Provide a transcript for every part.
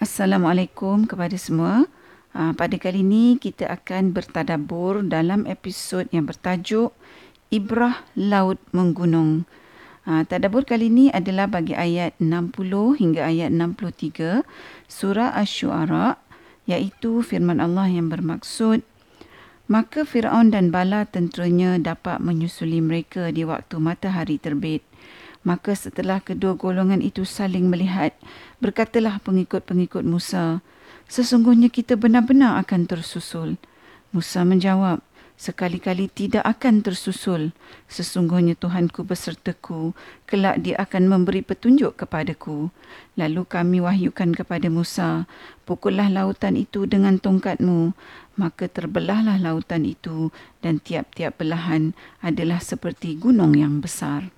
Assalamualaikum kepada semua. Uh, pada kali ini kita akan bertadabur dalam episod yang bertajuk Ibrah Laut Menggunung. Uh, tadabur kali ini adalah bagi ayat 60 hingga ayat 63 surah Asy-Syu'ara iaitu firman Allah yang bermaksud Maka Firaun dan bala tenteranya dapat menyusuli mereka di waktu matahari terbit. Maka setelah kedua golongan itu saling melihat, berkatalah pengikut-pengikut Musa, sesungguhnya kita benar-benar akan tersusul. Musa menjawab, sekali-kali tidak akan tersusul. Sesungguhnya Tuhanku besertaku, kelak dia akan memberi petunjuk kepadaku. Lalu kami wahyukan kepada Musa, pukullah lautan itu dengan tongkatmu. Maka terbelahlah lautan itu dan tiap-tiap belahan adalah seperti gunung yang besar.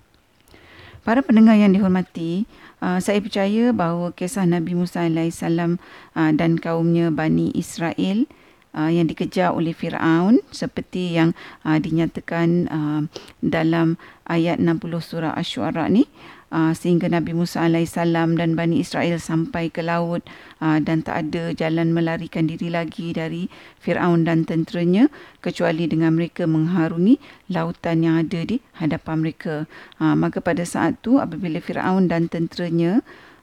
Para pendengar yang dihormati, uh, saya percaya bahawa kisah Nabi Musa AS uh, dan kaumnya Bani Israel uh, yang dikejar oleh Fir'aun seperti yang dinyatakan dalam ayat 60 surah Ash-Shu'ara ni, uh, sehingga Nabi Musa AS dan Bani Israel sampai ke laut uh, dan tak ada jalan melarikan diri lagi dari Fir'aun dan tenteranya kecuali dengan mereka mengharungi lautan yang ada di hadapan mereka. Uh, maka pada saat itu apabila Fir'aun dan tenteranya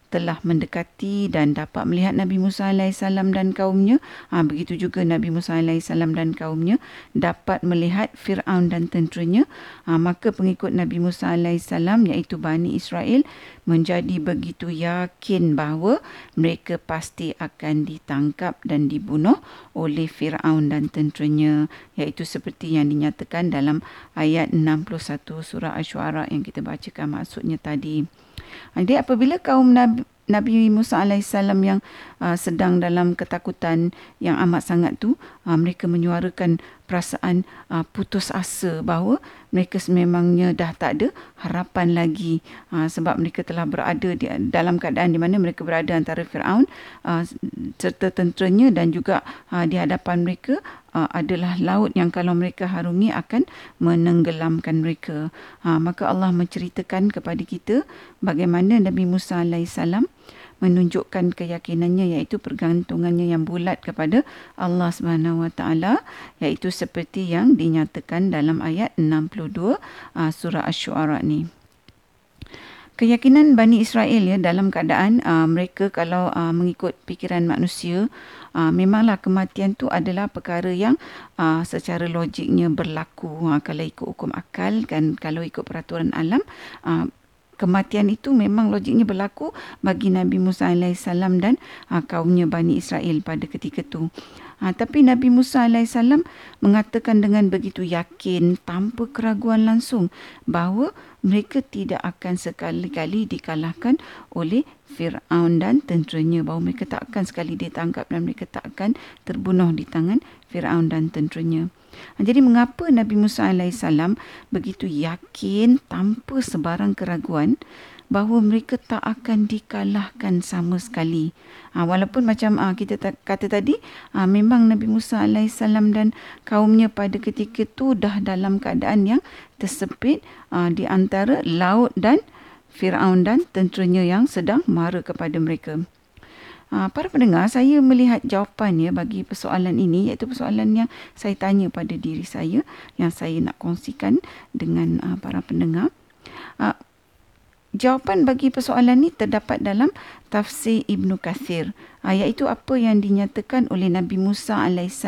telah mendekati dan dapat melihat Nabi Musa AS dan kaumnya. Ha, begitu juga Nabi Musa AS dan kaumnya dapat melihat Fir'aun dan tenteranya. Ha, maka pengikut Nabi Musa AS iaitu Bani Israel menjadi begitu yakin bahawa mereka pasti akan ditangkap dan dibunuh oleh Fir'aun dan tenteranya. Iaitu seperti yang dinyatakan dalam ayat 61 surah Ash-Shu'ara yang kita bacakan maksudnya tadi. Jadi apabila kaum Nabi, Nabi Musa AS yang uh, sedang dalam ketakutan yang amat sangat tu, uh, mereka menyuarakan perasaan uh, putus asa bahawa mereka sememangnya dah tak ada harapan lagi. Uh, sebab mereka telah berada di dalam keadaan di mana mereka berada antara Firaun uh, serta tenteranya dan juga uh, di hadapan mereka uh, adalah laut yang kalau mereka harungi akan menenggelamkan mereka. Uh, maka Allah menceritakan kepada kita bagaimana Nabi Musa alaihissalam menunjukkan keyakinannya iaitu pergantungannya yang bulat kepada Allah Subhanahu Wa Taala iaitu seperti yang dinyatakan dalam ayat 62 uh, surah Asy-Syu'ara ni. Keyakinan Bani Israel ya dalam keadaan uh, mereka kalau uh, mengikut fikiran manusia uh, memanglah kematian tu adalah perkara yang uh, secara logiknya berlaku uh, kalau ikut hukum akal kan kalau ikut peraturan alam uh, kematian itu memang logiknya berlaku bagi Nabi Musa AS dan uh, kaumnya Bani Israel pada ketika itu. Ha, tapi Nabi Musa AS mengatakan dengan begitu yakin tanpa keraguan langsung bahawa mereka tidak akan sekali-kali dikalahkan oleh Fir'aun dan tenteranya. Bahawa mereka tak akan sekali ditangkap dan mereka tak akan terbunuh di tangan Fir'aun dan tenteranya. Ha, jadi mengapa Nabi Musa AS begitu yakin tanpa sebarang keraguan bahawa mereka tak akan dikalahkan sama sekali. Ha, walaupun macam ha, kita ta- kata tadi, ha, memang Nabi Musa AS dan kaumnya pada ketika itu dah dalam keadaan yang tersepit ha, di antara laut dan Fir'aun dan tenteranya yang sedang mara kepada mereka. Ha, para pendengar, saya melihat jawapan ya bagi persoalan ini iaitu persoalan yang saya tanya pada diri saya yang saya nak kongsikan dengan uh, para pendengar. Uh, Jawapan bagi persoalan ini terdapat dalam tafsir Ibnu Kathir, iaitu apa yang dinyatakan oleh Nabi Musa AS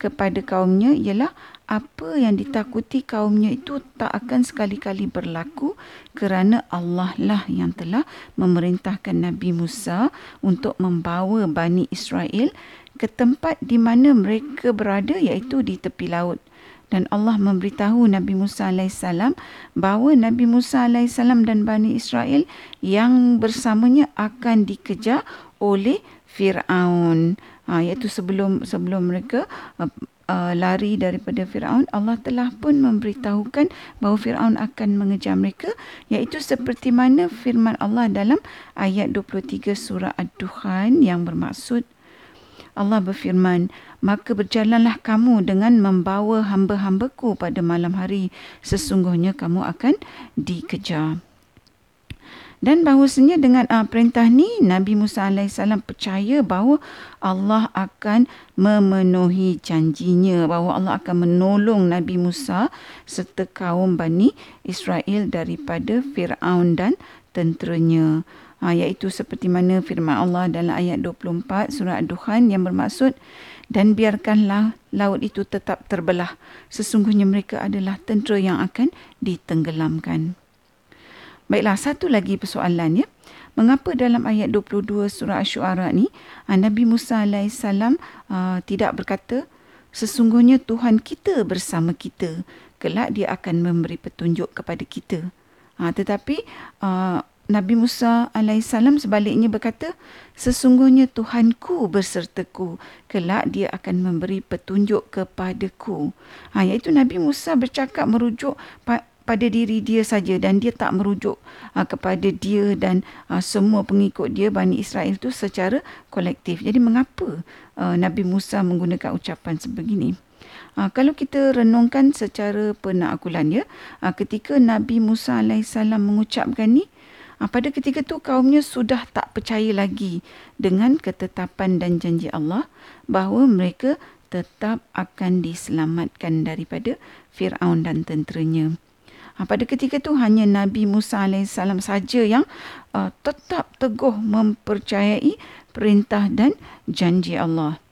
kepada kaumnya ialah apa yang ditakuti kaumnya itu tak akan sekali-kali berlaku kerana Allah lah yang telah memerintahkan Nabi Musa untuk membawa Bani Israel ke tempat di mana mereka berada iaitu di tepi laut dan Allah memberitahu Nabi Musa AS bahawa Nabi Musa AS dan Bani Israel yang bersamanya akan dikejar oleh Fir'aun. Ha, iaitu sebelum sebelum mereka uh, uh, lari daripada Fir'aun, Allah telah pun memberitahukan bahawa Fir'aun akan mengejar mereka. Iaitu seperti mana firman Allah dalam ayat 23 surah Ad-Duhan yang bermaksud Allah berfirman, maka berjalanlah kamu dengan membawa hamba-hambaku pada malam hari. Sesungguhnya kamu akan dikejar. Dan bahawasanya dengan uh, perintah ni Nabi Musa AS percaya bahawa Allah akan memenuhi janjinya. Bahawa Allah akan menolong Nabi Musa serta kaum Bani Israel daripada Fir'aun dan tenteranya. Ha, iaitu seperti mana firman Allah dalam ayat 24 surah Ad-Dukhan yang bermaksud dan biarkanlah laut itu tetap terbelah. Sesungguhnya mereka adalah tentera yang akan ditenggelamkan. Baiklah, satu lagi persoalan ya. Mengapa dalam ayat 22 surah Asy-Syu'ara ni ah, Nabi Musa AS uh, tidak berkata sesungguhnya Tuhan kita bersama kita kelak dia akan memberi petunjuk kepada kita. Uh, tetapi uh, Nabi Musa AS sebaliknya berkata sesungguhnya Tuhanku bersertaku kelak dia akan memberi petunjuk kepadaku. Ha, iaitu Nabi Musa bercakap merujuk pada diri dia saja dan dia tak merujuk uh, kepada dia dan uh, semua pengikut dia Bani Israel itu secara kolektif. Jadi mengapa uh, Nabi Musa menggunakan ucapan sebegini? Uh, kalau kita renungkan secara penakulan ya, uh, ketika Nabi Musa AS mengucapkan ni, uh, pada ketika tu kaumnya sudah tak percaya lagi dengan ketetapan dan janji Allah bahawa mereka tetap akan diselamatkan daripada Fir'aun dan tenteranya. Ha, pada ketika itu hanya Nabi Musa AS saja yang uh, tetap teguh mempercayai perintah dan janji Allah.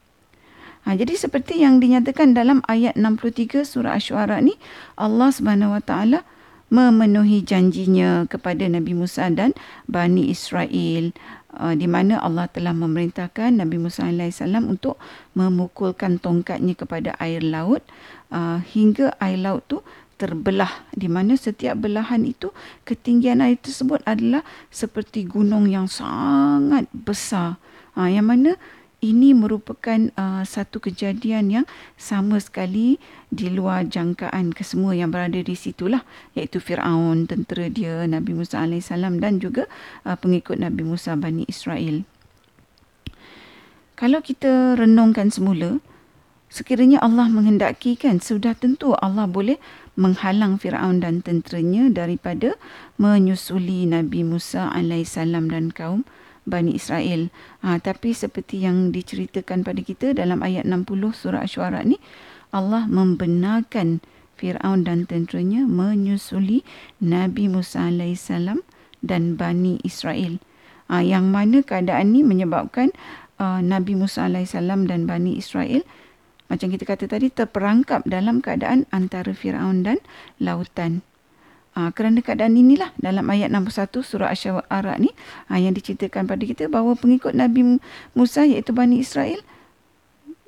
Ha, jadi seperti yang dinyatakan dalam ayat 63 surah Asy-Syu'ara ni Allah Subhanahu Wa Taala memenuhi janjinya kepada Nabi Musa dan Bani Israel uh, di mana Allah telah memerintahkan Nabi Musa AS untuk memukulkan tongkatnya kepada air laut uh, hingga air laut tu terbelah di mana setiap belahan itu ketinggian air tersebut adalah seperti gunung yang sangat besar. Ha, yang mana ini merupakan uh, satu kejadian yang sama sekali di luar jangkaan kesemua yang berada di situlah iaitu Firaun tentera dia Nabi Musa AS dan juga uh, pengikut Nabi Musa Bani Israel. Kalau kita renungkan semula sekiranya Allah menghendaki kan sudah tentu Allah boleh menghalang Firaun dan tenteranya daripada menyusuli Nabi Musa alaihissalam dan kaum Bani Israel. Ha, tapi seperti yang diceritakan pada kita dalam ayat 60 surah Asy-Syu'ara ni, Allah membenarkan Firaun dan tenteranya menyusuli Nabi Musa alaihissalam dan Bani Israel. Ha, yang mana keadaan ini menyebabkan uh, Nabi Musa alaihissalam dan Bani Israel macam kita kata tadi terperangkap dalam keadaan antara Firaun dan lautan. Ha, kerana keadaan inilah dalam ayat 61 surah Asy-Syu'ara ni ha, yang diceritakan pada kita bahawa pengikut Nabi Musa iaitu Bani Israel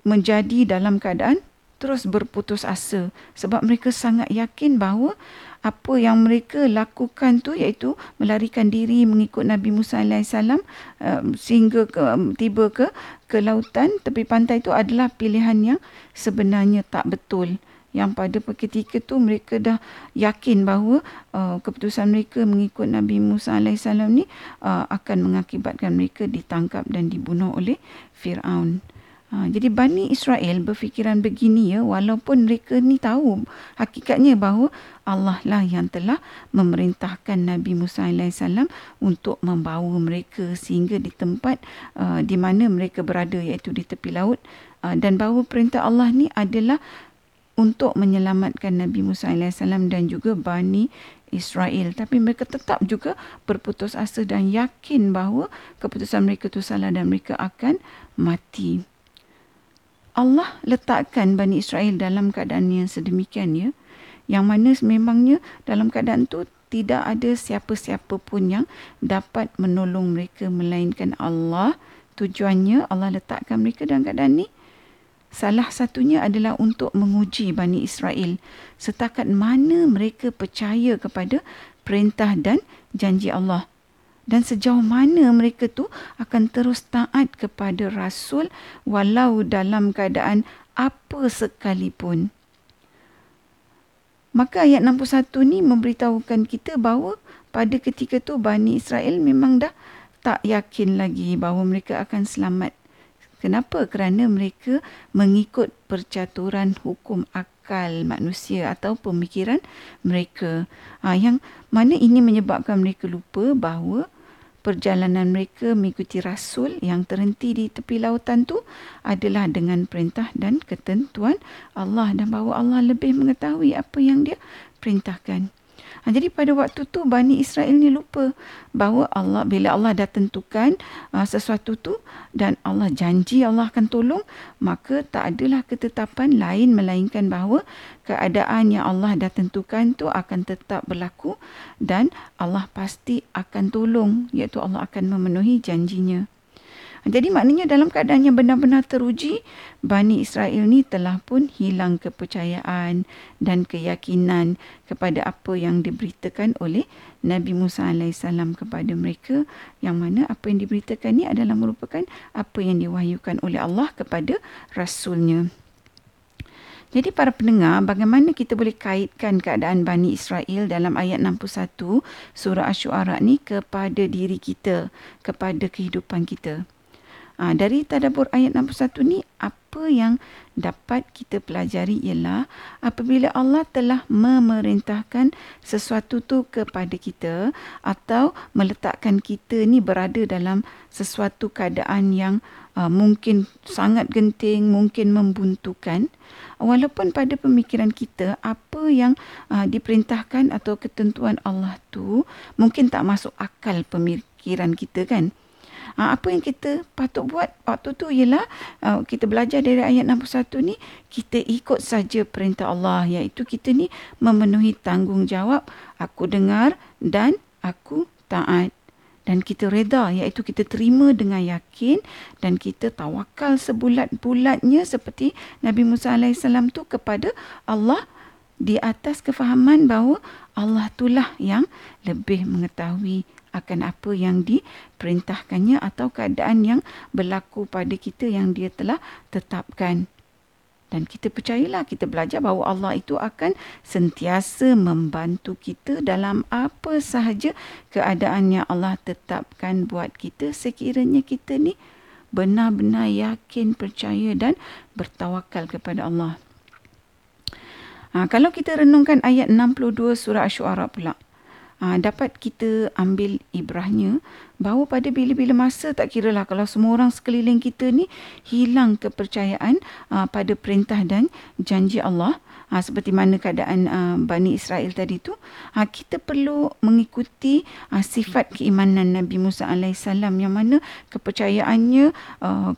menjadi dalam keadaan terus berputus asa sebab mereka sangat yakin bahawa apa yang mereka lakukan tu iaitu melarikan diri mengikut Nabi Musa AS um, sehingga ke, um, tiba ke ke lautan tepi pantai itu adalah pilihan yang sebenarnya tak betul yang pada ketika tu mereka dah yakin bahawa uh, keputusan mereka mengikut Nabi Musa AS ni uh, akan mengakibatkan mereka ditangkap dan dibunuh oleh Fir'aun. Ha, jadi Bani Israel berfikiran begini ya walaupun mereka ni tahu hakikatnya bahawa Allah lah yang telah memerintahkan Nabi Musa AS untuk membawa mereka sehingga di tempat uh, di mana mereka berada iaitu di tepi laut uh, dan bahawa perintah Allah ni adalah untuk menyelamatkan Nabi Musa AS dan juga Bani Israel tapi mereka tetap juga berputus asa dan yakin bahawa keputusan mereka itu salah dan mereka akan mati. Allah letakkan Bani Israel dalam keadaan yang sedemikian ya. Yang mana memangnya dalam keadaan tu tidak ada siapa-siapa pun yang dapat menolong mereka melainkan Allah. Tujuannya Allah letakkan mereka dalam keadaan ni. Salah satunya adalah untuk menguji Bani Israel setakat mana mereka percaya kepada perintah dan janji Allah. Dan sejauh mana mereka tu akan terus taat kepada rasul walau dalam keadaan apa sekalipun. Maka ayat 61 ni memberitahukan kita bahawa pada ketika tu Bani Israel memang dah tak yakin lagi bahawa mereka akan selamat kenapa kerana mereka mengikut percaturan hukum akal manusia atau pemikiran mereka. Ha, yang mana ini menyebabkan mereka lupa bahawa perjalanan mereka mengikuti rasul yang terhenti di tepi lautan tu adalah dengan perintah dan ketentuan Allah dan bahawa Allah lebih mengetahui apa yang dia perintahkan. Ha, jadi pada waktu tu Bani Israel ni lupa bahawa Allah bila Allah dah tentukan uh, sesuatu tu dan Allah janji Allah akan tolong maka tak adalah ketetapan lain melainkan bahawa keadaan yang Allah dah tentukan tu akan tetap berlaku dan Allah pasti akan tolong iaitu Allah akan memenuhi janjinya. Jadi maknanya dalam keadaan yang benar-benar teruji, Bani Israel ni telah pun hilang kepercayaan dan keyakinan kepada apa yang diberitakan oleh Nabi Musa AS kepada mereka yang mana apa yang diberitakan ni adalah merupakan apa yang diwahyukan oleh Allah kepada Rasulnya. Jadi para pendengar, bagaimana kita boleh kaitkan keadaan Bani Israel dalam ayat 61 surah Ash-Shu'ara ni kepada diri kita, kepada kehidupan kita? Ha, dari tadabur ayat 61 ni apa yang dapat kita pelajari ialah apabila Allah telah memerintahkan sesuatu tu kepada kita atau meletakkan kita ni berada dalam sesuatu keadaan yang uh, mungkin sangat genting, mungkin membuntukan walaupun pada pemikiran kita apa yang uh, diperintahkan atau ketentuan Allah tu mungkin tak masuk akal pemikiran kita kan apa yang kita patut buat waktu tu ialah uh, kita belajar dari ayat 61 ni kita ikut saja perintah Allah. Iaitu kita ni memenuhi tanggungjawab aku dengar dan aku taat. Dan kita reda iaitu kita terima dengan yakin dan kita tawakal sebulat-bulatnya seperti Nabi Musa AS tu kepada Allah di atas kefahaman bahawa Allah itulah yang lebih mengetahui akan apa yang diperintahkannya atau keadaan yang berlaku pada kita yang dia telah tetapkan. Dan kita percayalah, kita belajar bahawa Allah itu akan sentiasa membantu kita dalam apa sahaja keadaan yang Allah tetapkan buat kita sekiranya kita ni benar-benar yakin, percaya dan bertawakal kepada Allah. Ha, kalau kita renungkan ayat 62 surah Ash-Shu'ara pula uh, dapat kita ambil ibrahnya bahawa pada bila-bila masa tak kira lah kalau semua orang sekeliling kita ni hilang kepercayaan uh, pada perintah dan janji Allah. Uh, seperti mana keadaan uh, Bani Israel tadi tu. Uh, kita perlu mengikuti uh, sifat keimanan Nabi Musa AS yang mana kepercayaannya uh,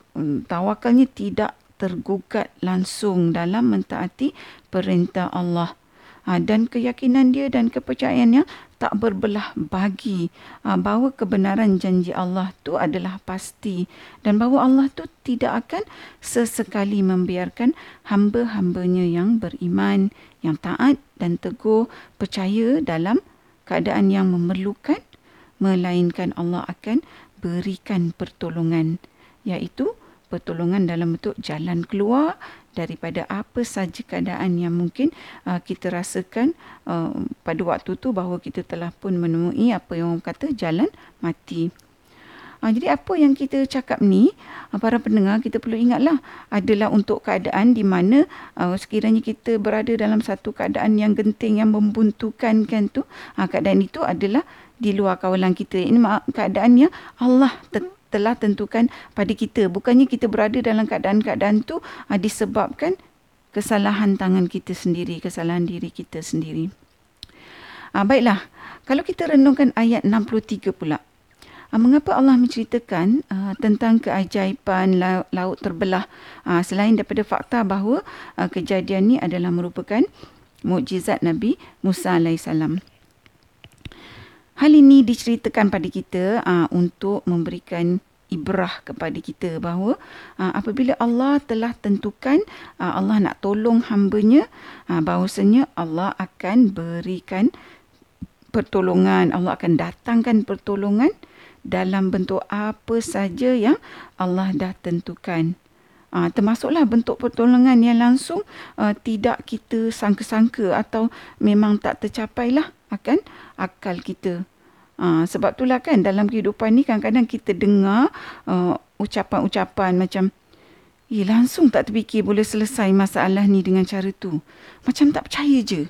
tawakalnya tidak tergugat langsung dalam mentaati perintah Allah. Ha, dan keyakinan dia dan kepercayaannya tak berbelah bagi ha, bahawa kebenaran janji Allah tu adalah pasti. Dan bahawa Allah tu tidak akan sesekali membiarkan hamba-hambanya yang beriman, yang taat dan teguh percaya dalam keadaan yang memerlukan melainkan Allah akan berikan pertolongan iaitu pertolongan dalam bentuk jalan keluar daripada apa saja keadaan yang mungkin uh, kita rasakan uh, pada waktu tu bahawa kita telah pun menemui apa yang orang kata jalan mati. Uh, jadi apa yang kita cakap ni uh, para pendengar kita perlu ingatlah adalah untuk keadaan di mana uh, sekiranya kita berada dalam satu keadaan yang genting yang membuntukan kan tu uh, keadaan itu adalah di luar kawalan kita. Ini keadaan yang Allah tetap telah tentukan pada kita. Bukannya kita berada dalam keadaan-keadaan tu uh, disebabkan kesalahan tangan kita sendiri, kesalahan diri kita sendiri. Uh, baiklah, kalau kita renungkan ayat 63 pula. Uh, mengapa Allah menceritakan uh, tentang keajaiban laut, terbelah uh, selain daripada fakta bahawa uh, kejadian ini adalah merupakan mukjizat Nabi Musa alaihissalam. Hal ini diceritakan pada kita uh, untuk memberikan ibrah kepada kita bahawa uh, apabila Allah telah tentukan uh, Allah nak tolong hambanya uh, bahawasanya Allah akan berikan pertolongan Allah akan datangkan pertolongan dalam bentuk apa saja yang Allah dah tentukan. Uh, termasuklah bentuk pertolongan yang langsung uh, tidak kita sangka-sangka atau memang tak tercapailah akan akal kita. Uh, sebab itulah kan dalam kehidupan ni kadang-kadang kita dengar uh, ucapan-ucapan macam Eh, langsung tak terfikir boleh selesai masalah ni dengan cara tu. Macam tak percaya je.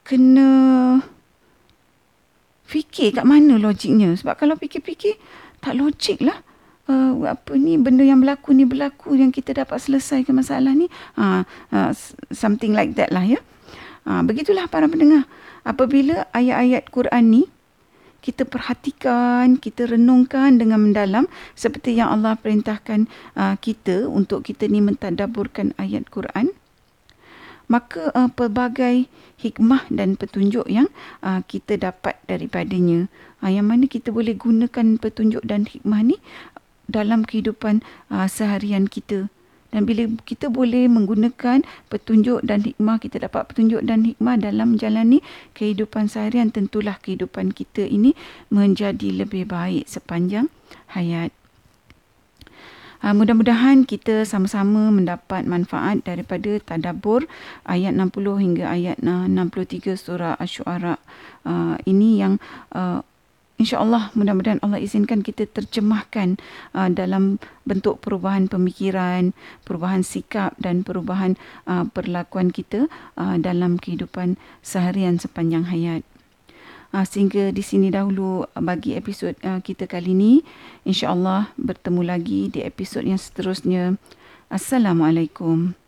Kena fikir kat mana logiknya. Sebab kalau fikir-fikir, tak logik lah. Uh, apa ni benda yang berlaku ni berlaku yang kita dapat selesaikan masalah ni uh, uh, something like that lah ya uh, begitulah para pendengar apabila ayat-ayat Quran ni kita perhatikan, kita renungkan dengan mendalam seperti yang Allah perintahkan uh, kita untuk kita ni mentadaburkan ayat Quran maka uh, pelbagai hikmah dan petunjuk yang uh, kita dapat daripadanya. Uh, yang mana kita boleh gunakan petunjuk dan hikmah ni dalam kehidupan uh, seharian kita dan bila kita boleh menggunakan petunjuk dan hikmah, kita dapat petunjuk dan hikmah dalam menjalani kehidupan seharian, tentulah kehidupan kita ini menjadi lebih baik sepanjang hayat. Uh, mudah-mudahan kita sama-sama mendapat manfaat daripada tadabur ayat 60 hingga ayat 63 surah Asy-Syu'ara uh, ini yang uh, InsyaAllah mudah-mudahan Allah izinkan kita terjemahkan uh, dalam bentuk perubahan pemikiran, perubahan sikap dan perubahan uh, perlakuan kita uh, dalam kehidupan seharian sepanjang hayat. Uh, sehingga di sini dahulu bagi episod uh, kita kali ini. InsyaAllah bertemu lagi di episod yang seterusnya. Assalamualaikum.